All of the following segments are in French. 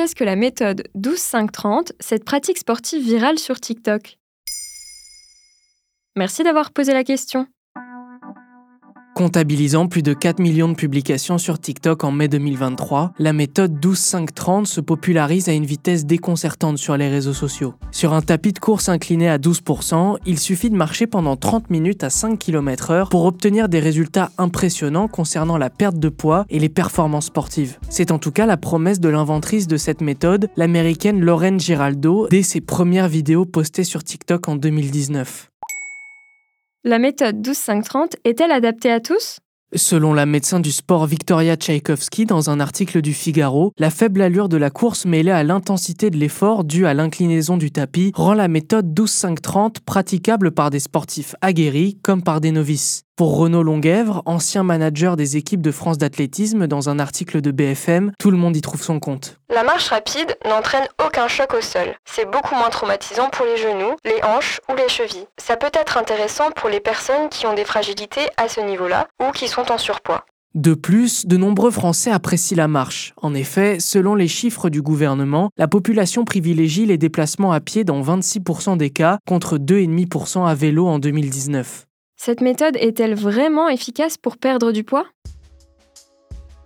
qu'est-ce que la méthode 12-5-30, cette pratique sportive virale sur TikTok? Merci d'avoir posé la question. Comptabilisant plus de 4 millions de publications sur TikTok en mai 2023, la méthode 12-5-30 se popularise à une vitesse déconcertante sur les réseaux sociaux. Sur un tapis de course incliné à 12%, il suffit de marcher pendant 30 minutes à 5 km/h pour obtenir des résultats impressionnants concernant la perte de poids et les performances sportives. C'est en tout cas la promesse de l'inventrice de cette méthode, l'américaine Lauren Giraldo, dès ses premières vidéos postées sur TikTok en 2019. La méthode 12-5-30 est-elle adaptée à tous? Selon la médecin du sport Victoria Tchaïkovsky dans un article du Figaro, la faible allure de la course mêlée à l'intensité de l'effort due à l'inclinaison du tapis rend la méthode 12-5-30 praticable par des sportifs aguerris comme par des novices. Pour Renaud Longuèvre, ancien manager des équipes de France d'athlétisme, dans un article de BFM, tout le monde y trouve son compte. La marche rapide n'entraîne aucun choc au sol. C'est beaucoup moins traumatisant pour les genoux, les hanches ou les chevilles. Ça peut être intéressant pour les personnes qui ont des fragilités à ce niveau-là ou qui sont en surpoids. De plus, de nombreux Français apprécient la marche. En effet, selon les chiffres du gouvernement, la population privilégie les déplacements à pied dans 26% des cas contre 2,5% à vélo en 2019. Cette méthode est-elle vraiment efficace pour perdre du poids?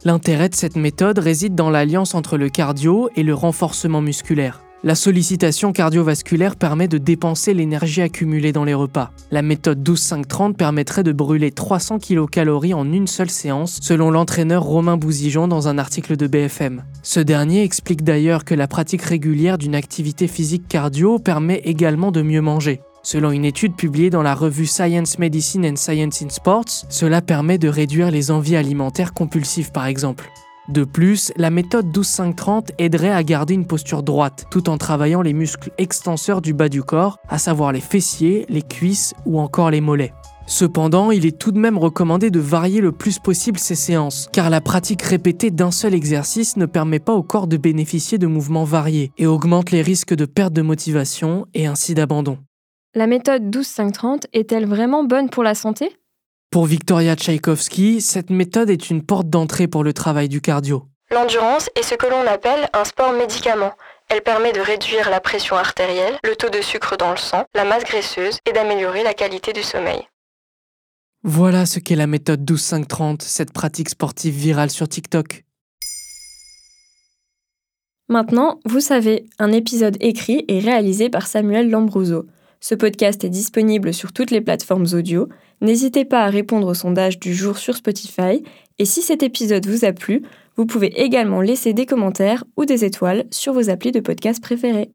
L'intérêt de cette méthode réside dans l'alliance entre le cardio et le renforcement musculaire. La sollicitation cardiovasculaire permet de dépenser l'énergie accumulée dans les repas. La méthode 12-5-30 permettrait de brûler 300 kcal en une seule séance, selon l'entraîneur Romain Bouzigeon dans un article de BFM. Ce dernier explique d'ailleurs que la pratique régulière d'une activité physique cardio permet également de mieux manger. Selon une étude publiée dans la revue Science Medicine and Science in Sports, cela permet de réduire les envies alimentaires compulsives par exemple. De plus, la méthode 12-5-30 aiderait à garder une posture droite, tout en travaillant les muscles extenseurs du bas du corps, à savoir les fessiers, les cuisses ou encore les mollets. Cependant, il est tout de même recommandé de varier le plus possible ces séances, car la pratique répétée d'un seul exercice ne permet pas au corps de bénéficier de mouvements variés et augmente les risques de perte de motivation et ainsi d'abandon. La méthode 12-5-30 est-elle vraiment bonne pour la santé? Pour Victoria Tchaïkovsky, cette méthode est une porte d'entrée pour le travail du cardio. L'endurance est ce que l'on appelle un sport médicament. Elle permet de réduire la pression artérielle, le taux de sucre dans le sang, la masse graisseuse et d'améliorer la qualité du sommeil. Voilà ce qu'est la méthode 12-5-30, cette pratique sportive virale sur TikTok. Maintenant, vous savez, un épisode écrit et réalisé par Samuel Lambrouzo. Ce podcast est disponible sur toutes les plateformes audio. N'hésitez pas à répondre au sondage du jour sur Spotify. Et si cet épisode vous a plu, vous pouvez également laisser des commentaires ou des étoiles sur vos applis de podcast préférés.